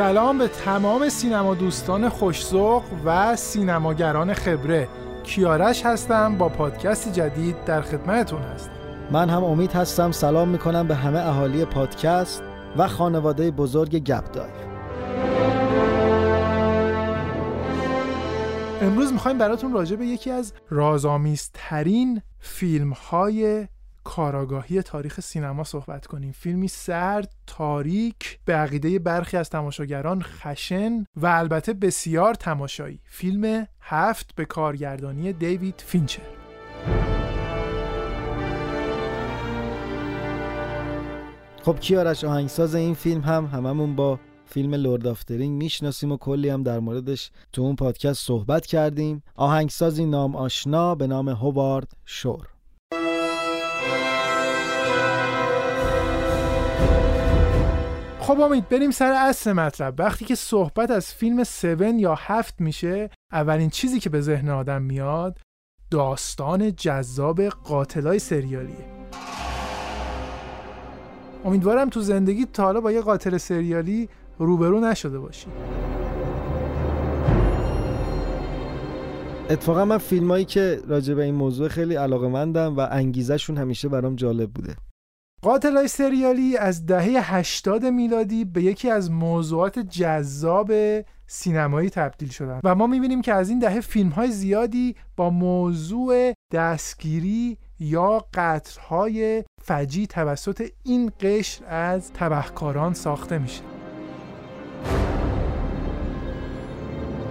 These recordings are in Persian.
سلام به تمام سینما دوستان خوش‌ذوق و سینماگران خبره. کیارش هستم با پادکست جدید در خدمتتون هستم. من هم امید هستم سلام می‌کنم به همه اهالی پادکست و خانواده بزرگ گپ امروز می‌خوایم براتون راجع به یکی از رازآمیزترین فیلم های کاراگاهی تاریخ سینما صحبت کنیم. فیلمی سرد تاریک به عقیده برخی از تماشاگران خشن و البته بسیار تماشایی. فیلم هفت به کارگردانی دیوید فینچر. خب کیارش آهنگساز این فیلم هم هممون با فیلم Lord of the Ring می‌شناسیم و کلی هم در موردش تو اون پادکست صحبت کردیم. آهنگسازی نام آشنا به نام هوارد شور. خب امید بریم سر اصل مطلب. وقتی که صحبت از فیلم 7 یا هفت میشه اولین چیزی که به ذهن آدم میاد داستان جذاب قاتلای سریالیه. امیدوارم تو زندگی تا حالا با یه قاتل سریالی روبرو نشده باشی. اتفاقا من فیلمایی که راجع به این موضوع خیلی علاقه مندم و انگیزشون همیشه برام جالب بوده. قاتلای سریالی از دهه 80 میلادی به یکی از موضوعات جذاب سینمایی تبدیل شدن. و ما می‌بینیم که از این دهه فیلم های زیادی با موضوع دستگیری یا قتلهای فجی توسط این قشر از تبهکاران ساخته میشه.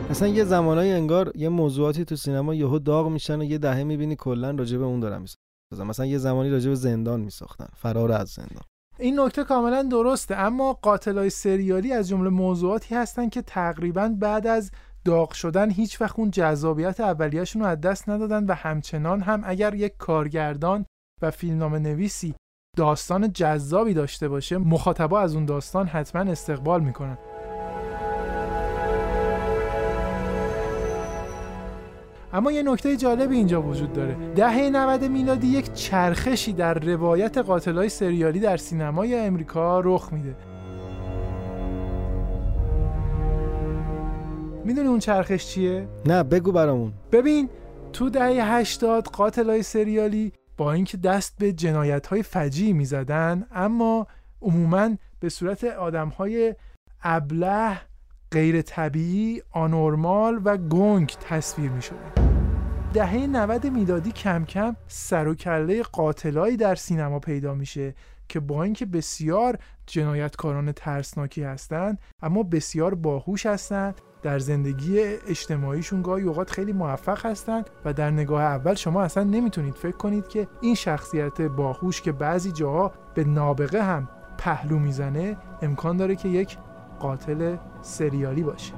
اصلا یه زمانایی انگار یه موضوعاتی تو سینما یهو داغ میشن و یه دهه می‌بینی کلا راجع به اون دارن می‌سازن مثلا یه زمانی راجع به زندان میساختن. فرار از زندان. این نکته کاملا درسته اما قاتلای سریالی از جمله موضوعاتی هستن که تقریبا بعد از داغ شدن هیچ وقت اون جذابیت اولیه‌شون رو از دست ندادن و همچنان هم اگر یک کارگردان و فیلمنامه نویسی داستان جذابی داشته باشه مخاطبا از اون داستان حتما استقبال می‌کنن. اما یه نکته جالبی اینجا وجود داره. دهه 90 میلادی یک چرخشی در روایت قاتلای سریالی در سینمای امریکا رخ میده. می‌دونی اون چرخش چیه؟ نه بگو برامون. ببین تو دهه 80 قاتلای سریالی با اینکه دست به جنایت های فجی می‌زدن اما عموما به صورت آدم های ابله غیر طبیعی، آنورمال و گنگ تصویر می شده. دهه 90 میلادی کم کم سر و کله قاتلایی در سینما پیدا میشه که با اینکه بسیار جنایتکاران ترسناکی هستند اما بسیار باهوش هستند در زندگی اجتماعیشون گاهی اوقات خیلی موفق هستند و در نگاه اول شما اصلا نمی‌تونید فکر کنید که این شخصیت باهوش که بعضی جاها به نابغه هم پهلو می‌زنه امکان داره که یک قاتل سریالی باشه.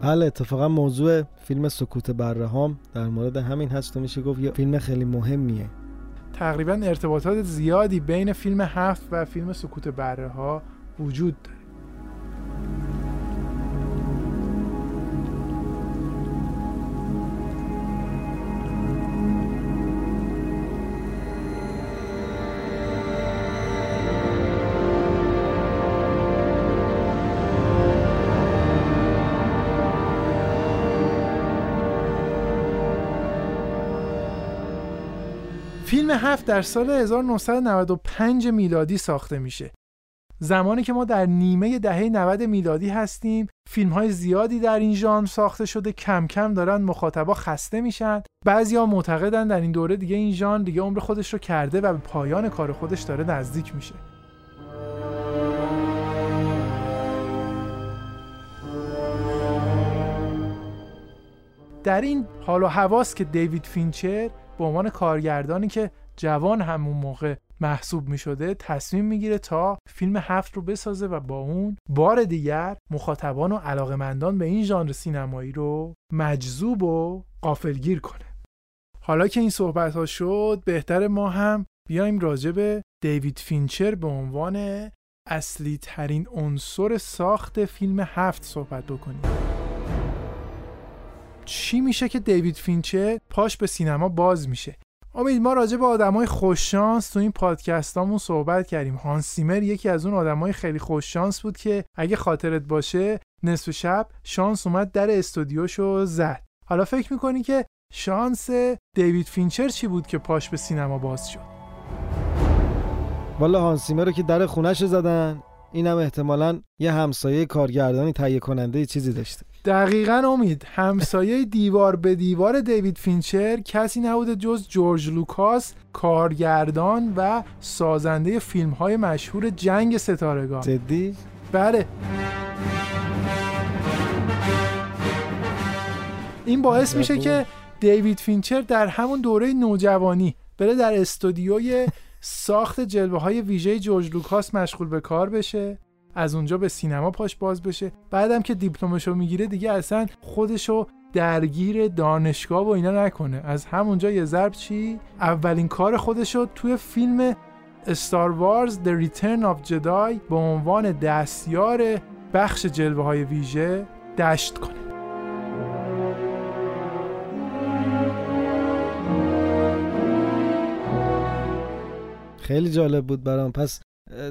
بله اتفاقا موضوع فیلم سکوت برهام در مورد همین هست و میشه گفت یه فیلم خیلی مهمیه. تقریبا ارتباطات زیادی بین فیلم هفت و فیلم سکوت بره ها وجود داره. هفت در سال 1995 میلادی ساخته میشه. زمانی که ما در نیمه دهه 90 میلادی هستیم فیلم های زیادی در این ژانر ساخته شده کم کم دارن مخاطبا خسته میشن. بعضیا معتقدن در این دوره دیگه این ژانر دیگه عمر خودش رو کرده و به پایان کار خودش داره نزدیک میشه. در این حال و هواست که دیوید فینچر به عنوان کارگردانی که جوان همون موقع محسوب می شده تصمیم می‌گیره تا فیلم هفت رو بسازه و با اون بار دیگر مخاطبان و علاقمندان به این ژانر سینمایی رو مجذوب و غافلگیر کنه. حالا که این صحبت ها شد بهتر ما هم بیایم راجع به دیوید فینچر به عنوان اصلی ترین عنصر ساخت فیلم هفت صحبت بکنیم. چی میشه که دیوید فینچر پاش به سینما باز میشه؟ امید ما راجع به آدمای خوش‌شانس تو این پادکستامون صحبت کردیم. هانس زیمر یکی از اون آدمای خیلی خوش‌شانس بود که اگه خاطرت باشه نصف شب شانس اومد در استودیوشو زد. حالا فکر می‌کنی که شانس دیوید فینچر چی بود که پاش به سینما باز شد؟ والا هانس زیمر رو که در خونش زدن اینم احتمالا یه همسایه کارگردانی تهیه کننده چیزی داشته. دقیقا امید همسایه دیوار به دیوار دیوید فینچر کسی نبوده جز جورج لوکاس کارگردان و سازنده فیلم های مشهور جنگ ستارگان. جدی؟ بله. این باعث میشه که دیوید فینچر در همون دوره نوجوانی بره در استودیوی ساخت جلوه های ویژه جورج لوکاس مشغول به کار بشه. از اونجا به سینما پاش باز بشه. بعدم که دیپلمشو می‌گیره دیگه اصلا خودشو درگیر دانشگاه و اینا نکنه. از همونجا یه ضرب چی؟ اولین کار خودشو توی فیلم استار وارز The Return of Jedi به عنوان دستیار بخش جلوه های ویژه دشت کنه. خیلی جالب بود برام. پس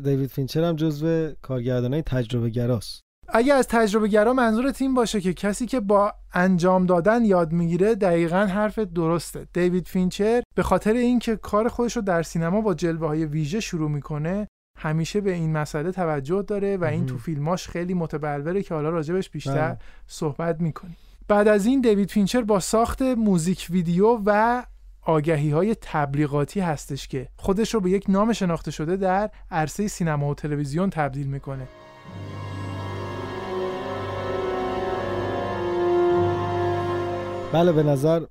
دیوید فینچر هم جزو کارگردانای تجربه گراست اگه از تجربه گرا منظور این باشه که کسی که با انجام دادن یاد می‌گیره دقیقا حرف درسته. دیوید فینچر به خاطر اینکه کار خودش رو در سینما با جلوه های ویژه شروع می‌کنه همیشه به این مسئله توجه داره و این تو فیلماش خیلی متبلوره که حالا راجبش بیشتر بله. صحبت می‌کنیم. بعد از این دیوید فینچر با ساخت موزیک ویدیو و آگهی های تبلیغاتی هستش که خودش رو به یک نام شناخته شده در عرصه سینما و تلویزیون تبدیل می‌کنه. بله به نظر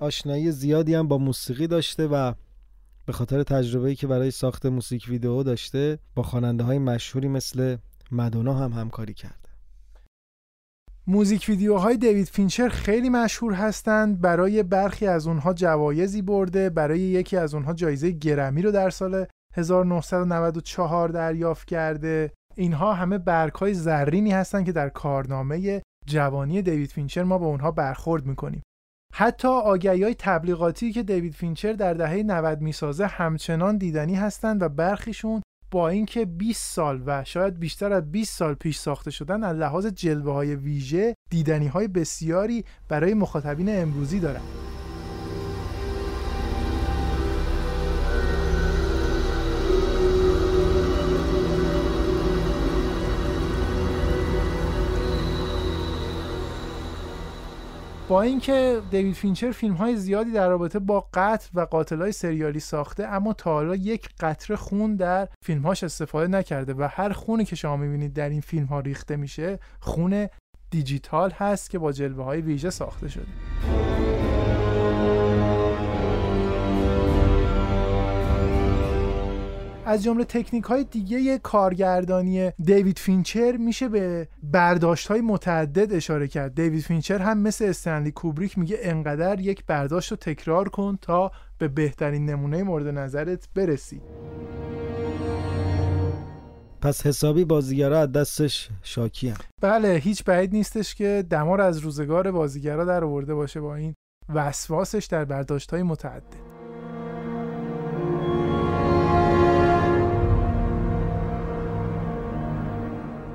آشنایی زیادی هم با موسیقی داشته و به خاطر تجربه‌ای که برای ساخت موزیک ویدیو داشته با خواننده های مشهوری مثل مدونا هم همکاری کرده موزیک ویدیوهای دیوید فینچر خیلی مشهور هستند. برای برخی از اونها جوایزی برده. برای یکی از اونها جایزه گرمی رو در سال 1994 دریافت کرده. اینها همه برگهای زرینی هستند که در کارنامه جوانی دیوید فینچر ما با اونها برخورد می‌کنیم. حتی آگهی های تبلیغاتی که دیوید فینچر در دهه 90 می‌سازه همچنان دیدنی هستند و برخیشون با اینکه 20 سال و شاید بیشتر از 20 سال پیش ساخته شدن از لحاظ جلوه های ویژه دیدنی های بسیاری برای مخاطبین امروزی دارند با اینکه دیوید فینچر فیلم های زیادی در رابطه با قتل و قاتل های سریالی ساخته اما تا حالا یک قطره خون در فیلمهاش استفاده نکرده و هر خونی که شما می‌بینید در این فیلم ها ریخته میشه خون دیجیتال هست که با جلوه های ویژه ساخته شده. از جمله تکنیک های دیگه کارگردانی دیوید فینچر میشه به برداشت های متعدد اشاره کرد. دیوید فینچر هم مثل استنلی کوبریک میگه انقدر یک برداشت رو تکرار کن تا به بهترین نمونه مورد نظرت برسی. پس حسابی بازیگرا از دستش شاکی هم. بله هیچ بعید نیستش که دمار از روزگار بازیگرا در آورده باشه با این وسواسش در برداشت های متعدد.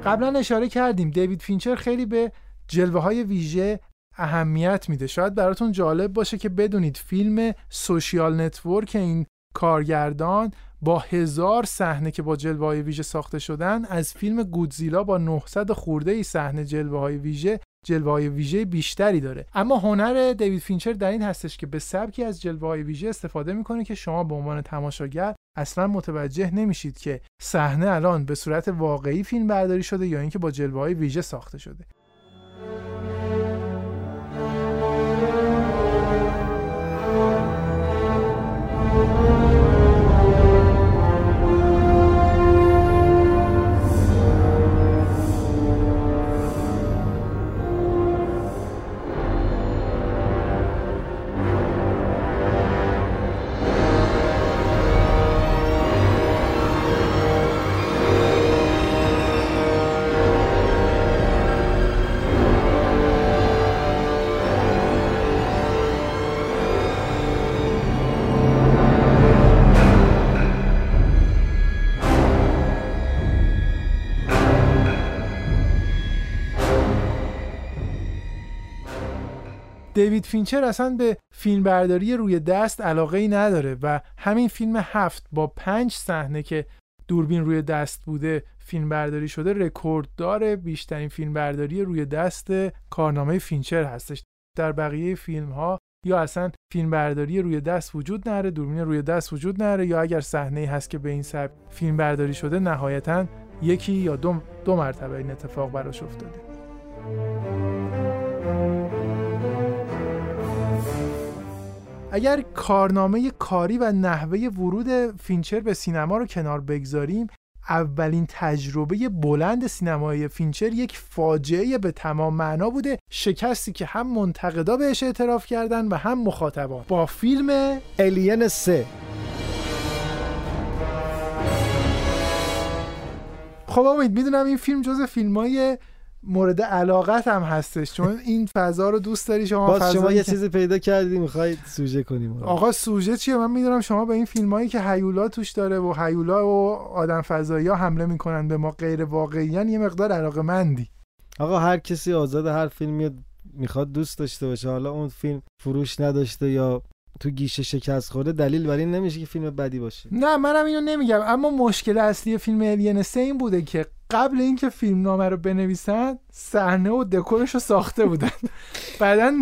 قبلا اشاره کردیم دیوید فینچر خیلی به جلوه های ویژه اهمیت میده. شاید براتون جالب باشه که بدونید فیلم Social Network این کارگردان با هزار صحنه که با جلوه های ویژه ساخته شدن از فیلم گودزیلا با 900 خورده ای صحنه جلوه های ویژه جلوه های ویژه بیشتری داره. اما هنر دیوید فینچر در این هستش که به سبکی از جلوه های ویژه استفاده می‌کنه که شما به عنوان تماشاگر اصلا متوجه نمیشید که صحنه الان به صورت واقعی فیلم برداری شده یا اینکه با جلوه های ویژه ساخته شده. دیوید فینچر اصلا به فیلمبرداری روی دست علاقه ای نداره و همین فیلم هفت با پنج صحنه که دوربین روی دست بوده فیلم برداری شده رکورددار بیشترین فیلم برداری روی دست کارنامه فینچر هستش. در بقیه فیلم ها یا اصلا فیلم برداری روی دست وجود نداره دوربین روی دست وجود نداره یا اگر صحنه هست که به این سبک فیلم برداری شده نهایتا یکی یا دو, دو مرتبه این اتفاق براش افتاده. اگر کارنامه کاری و نحوه ورود فینچر به سینما رو کنار بگذاریم اولین تجربه بلند سینمایی فینچر یک فاجعه به تمام معنا بوده شکستی که هم منتقدا بهش اعتراف کردن و هم مخاطبان با فیلم Alien 3 خب امید می‌دونم این فیلم جز فیلم های مورد علاقه‌ت هم هستش. چون این فضا رو دوست داری شما باز شما یه چیزی پیدا کردی می‌خوای سوژه کنیم آقا سوژه چیه؟ من می‌دونم شما به این فیلم هایی که هیولا توش داره و هیولا و آدم فضایی ها حمله می‌کنن به ما غیر واقعیان یه مقدار علاقه مندی آقا هر کسی آزاد هر فیلمی می‌خواد دوست داشته باشه. حالا اون فیلم فروش نداشته یا تو گیشه شکست خورده دلیل بر این نمیشه که فیلم بدی باشه. نه منم اینو نمیگم. اما مشکل اصلی فیلم الین این بوده که قبل اینکه فیلم نامه رو بنویسن صحنه و دکورش رو ساخته بودن. بعدا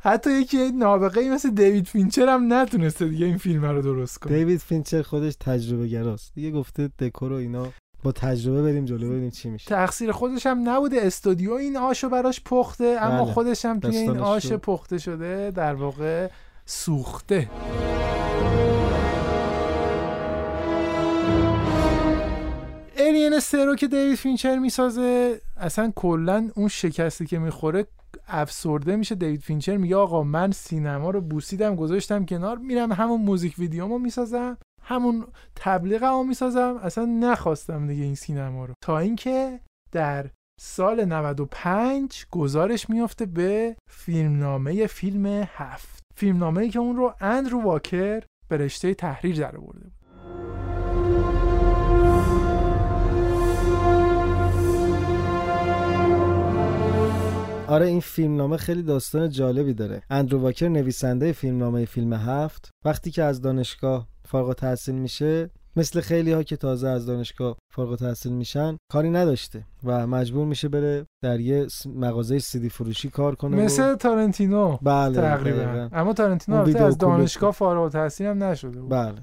حتی یکی نابغه ای مثل دیوید فینچر هم نتونسته دیگه این فیلم رو درست کنه. دیوید فینچر خودش تجربه گراست. دیگه گفته دکور و اینا با تجربه بریم جلو ببینیم چی میشه. تقصیر خودش هم نبوده. استودیو این آشو براش پخته اما بله. خودش هم توی این آش پخته شده در واقع سوخته. سه رو که دیوید فینچر می‌سازه. اصلا کلا اون شکستی که می‌خوره افسرده میشه. دیوید فینچر میگه آقا من سینما رو بوسیدم گذاشتم کنار میرم همون موزیک ویدیومو می‌سازم همون تبلیغمو می‌سازم. اصلا نخواستم دیگه این سینما رو. تا اینکه در سال 95 گذارش میفته به فیلمنامه فیلم هفت. فیلمنامه ای که اون رو اندرو واکر به رشته تحریر در آورده بود. آره این فیلمنامه خیلی داستان جالبی داره. اندرو واکر نویسنده فیلمنامه فیلم هفت. وقتی که از دانشگاه فارغ تحصیل میشه مثل خیلی ها که تازه از دانشگاه فارغ تحصیل میشن کاری نداشته و مجبور میشه بره در یه مغازه سیدی فروشی کار کنه مثل تارنتینو. بله تقریبا. اما تارنتینو از دانشگاه فارغ تحصیل هم نشده بود. بله.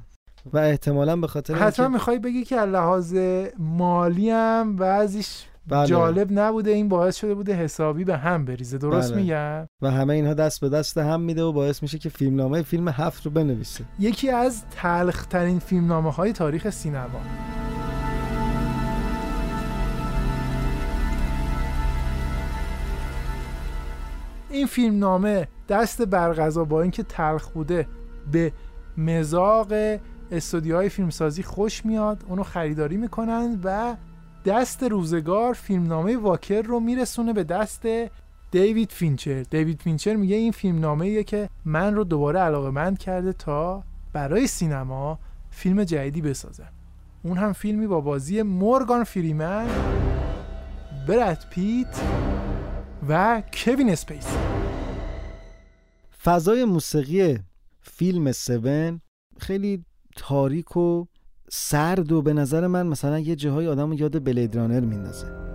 و احتمالا به خاطر حتما می‌خوای بگی که لحاظ مالی هم بعضیش بله. جالب نبوده این باعث شده بوده حسابی به هم بریزه درست بله. میگم و همه اینها دست به دست هم میده و باعث میشه که فیلمنامه فیلم هفت رو بنویسه یکی از تلخترین فیلمنامه های تاریخ سینما این فیلمنامه دست برغذا با اینکه تلخ بوده به مذاق استودیوهای فیلمسازی خوش میاد اونو خریداری می‌کنن و دست روزگار فیلمنامه واکر رو میرسونه به دست دیوید فینچر. دیوید فینچر میگه این فیلمنامه ایه که من رو دوباره علاقه مند کرده تا برای سینما فیلم جدیدی بسازم اون هم فیلمی با بازی مورگان فریمن برد پیت و کوین اسپیسی فضای موسیقی فیلم 7 خیلی تاریک و سرد و به نظر من مثلا یه جاهای آدم یاد بلید رانر میندازه.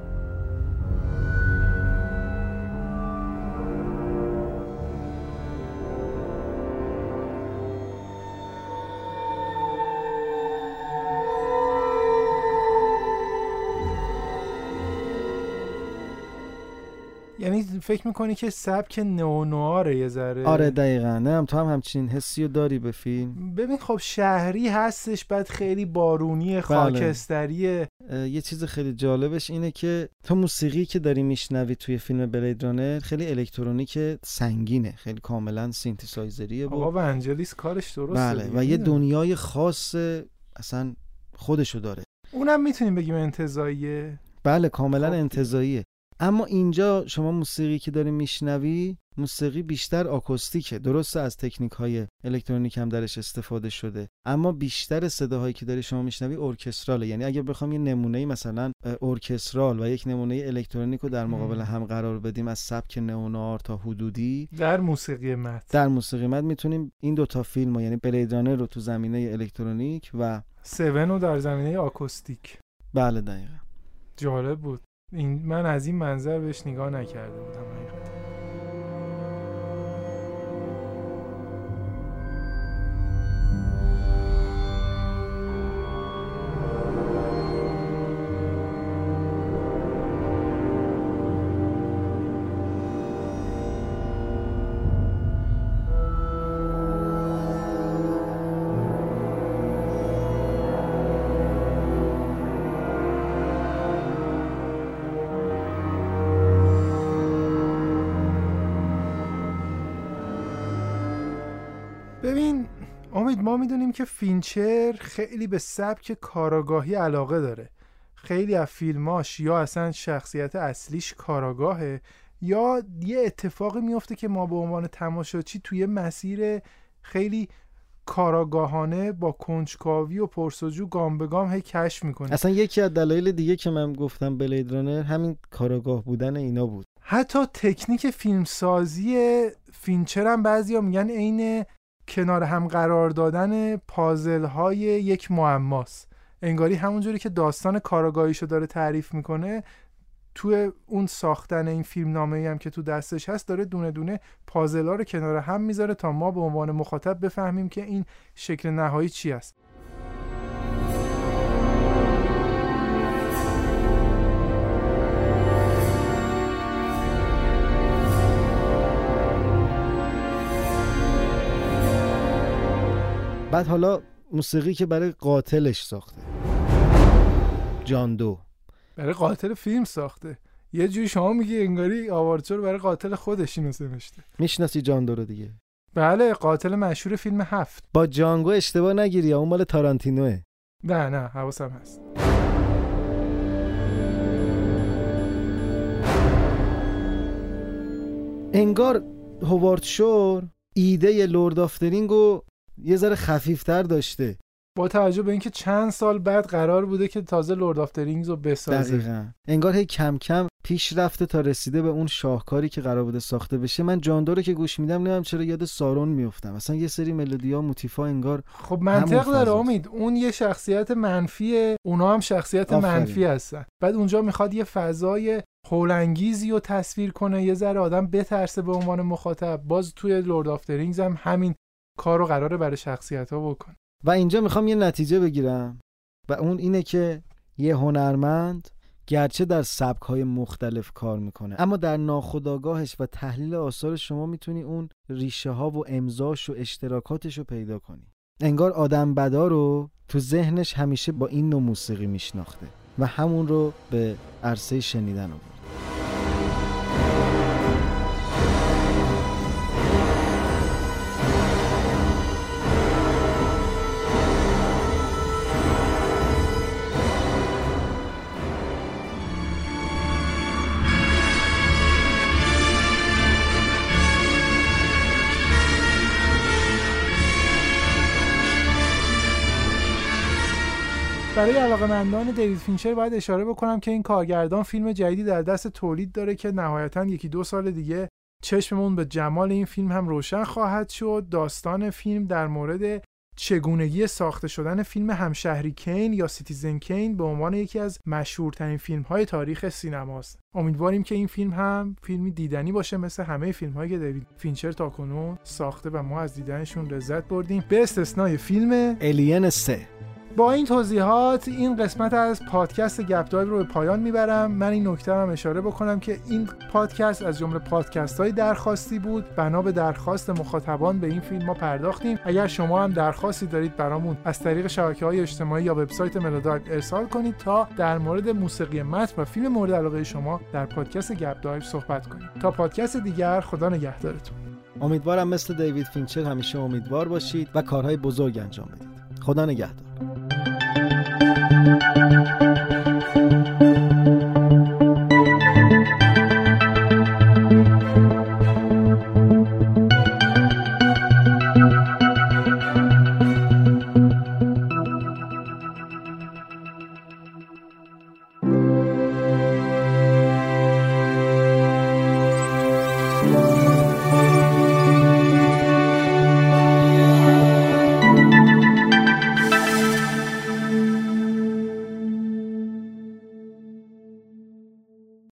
یعنی فکر می‌کنی که سبک نئونواره یه ذره؟ آره دقیقا. نه هم تو هم همچین حسی رو داری به فیلم. ببین خب شهری هستش بعد خیلی بارونی بله. خاکستریه یه چیز خیلی جالبش اینه که تو موسیقی که داری میشنوی توی فیلم بلید رانر خیلی الکترونیک سنگینه خیلی کاملا سینتسایزریه آقا و انجلیس کارش درسته بله و یه دنیای خاص اصلا خودشو داره. اونم می‌تونیم بگیم انتظاییه بله کاملا خب. انتظاییه اما اینجا شما موسیقی که داری میشنوی موسیقی بیشتر آکوستیکه. درسته از تکنیک های الکترونیک هم درش استفاده شده اما بیشتر صداهایی که داری شما میشنوی ارکستراله. یعنی اگه بخوام یه نمونه مثلا ارکسترال و یک نمونه الکترونیک رو در مقابل هم قرار بدیم از سبک نئونوار تا حدودی. در موسیقی مت در موسیقی مت می‌تونیم این دوتا فیلم ها یعنی بلید رو تو زمینه الکترونیک و سون رو در زمینه آکوستیک. بله دقیقا. جالب بود. من از این منظر بهش نگاه نکرده بودم حقیقتا. ببین امید ما می‌دونیم که فینچر خیلی به سبک کاراگاهی علاقه داره. خیلی از فیلماش یا اصلا شخصیت اصلیش کاراگاهه یا یه اتفاقی میفته که ما به عنوان تماشاچی توی مسیر خیلی کاراگاهانه با کنجکاوی و پرسجو گام به گام هی کشف می‌کنه اصلا یکی از دلایل دیگه که من گفتم Blade Runner همین کاراگاه بودن اینا بود. حتی تکنیک فیلمسازی فینچر هم بعضی میگن عین کنار هم قرار دادن پازل های یک معماست. انگاری همونجوری که داستان کاراگاهیشو داره تعریف می‌کنه تو اون ساختن این فیلم نامه هم که تو دستش هست داره دونه دونه پازل ها رو کنار هم می‌ذاره تا ما به عنوان مخاطب بفهمیم که این شکل نهایی چی است. بعد حالا موسیقی که برای قاتلش ساخته. جان دو. برای قاتل فیلم ساخته. یه جوری شما میگی انگاری آوارچور برای قاتل خودش اینو نوشته. می‌شناسی جان دو رو دیگه. بله قاتل مشهور فیلم هفت. با جانگو اشتباه نگیری اون مال تارانتینوه؟ نه نه حواسم هست. انگار هوارد شور ایده Lord of the Rings و یه ذره خفیفتر داشته. با توجه به اینکه چند سال بعد قرار بوده که تازه Lord of Rings رو بسازه. دقیقا. انگار هی کم کم پیش رفته تا رسیده به اون شاهکاری که قرار بوده ساخته بشه. من جان دو رو که گوش میدم نمی‌دونم چرا یاد سارون میفتم اصلا یه سری ملودیا موتیفا انگار خب منطق داره امید. اون یه شخصیت منفیه اونا هم شخصیت آفرین. منفی هستن. بعد اونجا می‌خواد یه فضای هولانگیزی رو تصویر کنه یه ذره آدم بترسه به عنوان مخاطب. باز توی Lord of Rings هم همین کار رو قراره برای شخصیت ها بکن و اینجا می‌خوام یه نتیجه بگیرم. و اون اینه که یه هنرمند گرچه در سبک های مختلف کار می‌کنه اما در ناخودآگاهش و تحلیل آثار شما می‌تونی اون ریشه ها و امضاش و اشتراکاتش رو پیدا کنی. انگار آدم بدا رو تو ذهنش همیشه با این نوع موسیقی میشناخته و همون رو به عرصه شنیدن آورد برای علاقمندان دیوید فینچر باید اشاره بکنم که این کارگردان فیلم جدیدی در دست تولید داره که نهایتا یکی دو سال دیگه چشممون به جمال این فیلم هم روشن خواهد شد. داستان فیلم در مورد چگونگی ساخته شدن فیلم همشهری کین یا Citizen Kane به عنوان یکی از مشهورترین فیلم های تاریخ سینماست. امیدواریم که این فیلم هم فیلمی دیدنی باشه مثل همه فیلم هایی که دیوید فینچر تاکنون ساخته و ما از دیدنشون لذت بردیم. به استثنای فیلم Alien 3 با این توضیحات این قسمت از پادکست گپ دایو رو به پایان می‌برم. من این نکته هم اشاره بکنم که این پادکست از جمله پادکست های درخواستی بود. بنا به درخواست مخاطبان به این فیلم ما پرداختیم. اگر شما هم درخواستی دارید برامون از طریق شبکه های اجتماعی یا وبسایت ملودایو ارسال کنید تا در مورد موسیقی متن و فیلم مورد علاقه شما در پادکست گپ دایو صحبت کنیم تا پادکست دیگر خدا نگهدارتون. امیدوارم مثل دیوید فینچر همیشه امیدوار باشید و کارهای بزرگ انجام بدید. خدا نگهدار.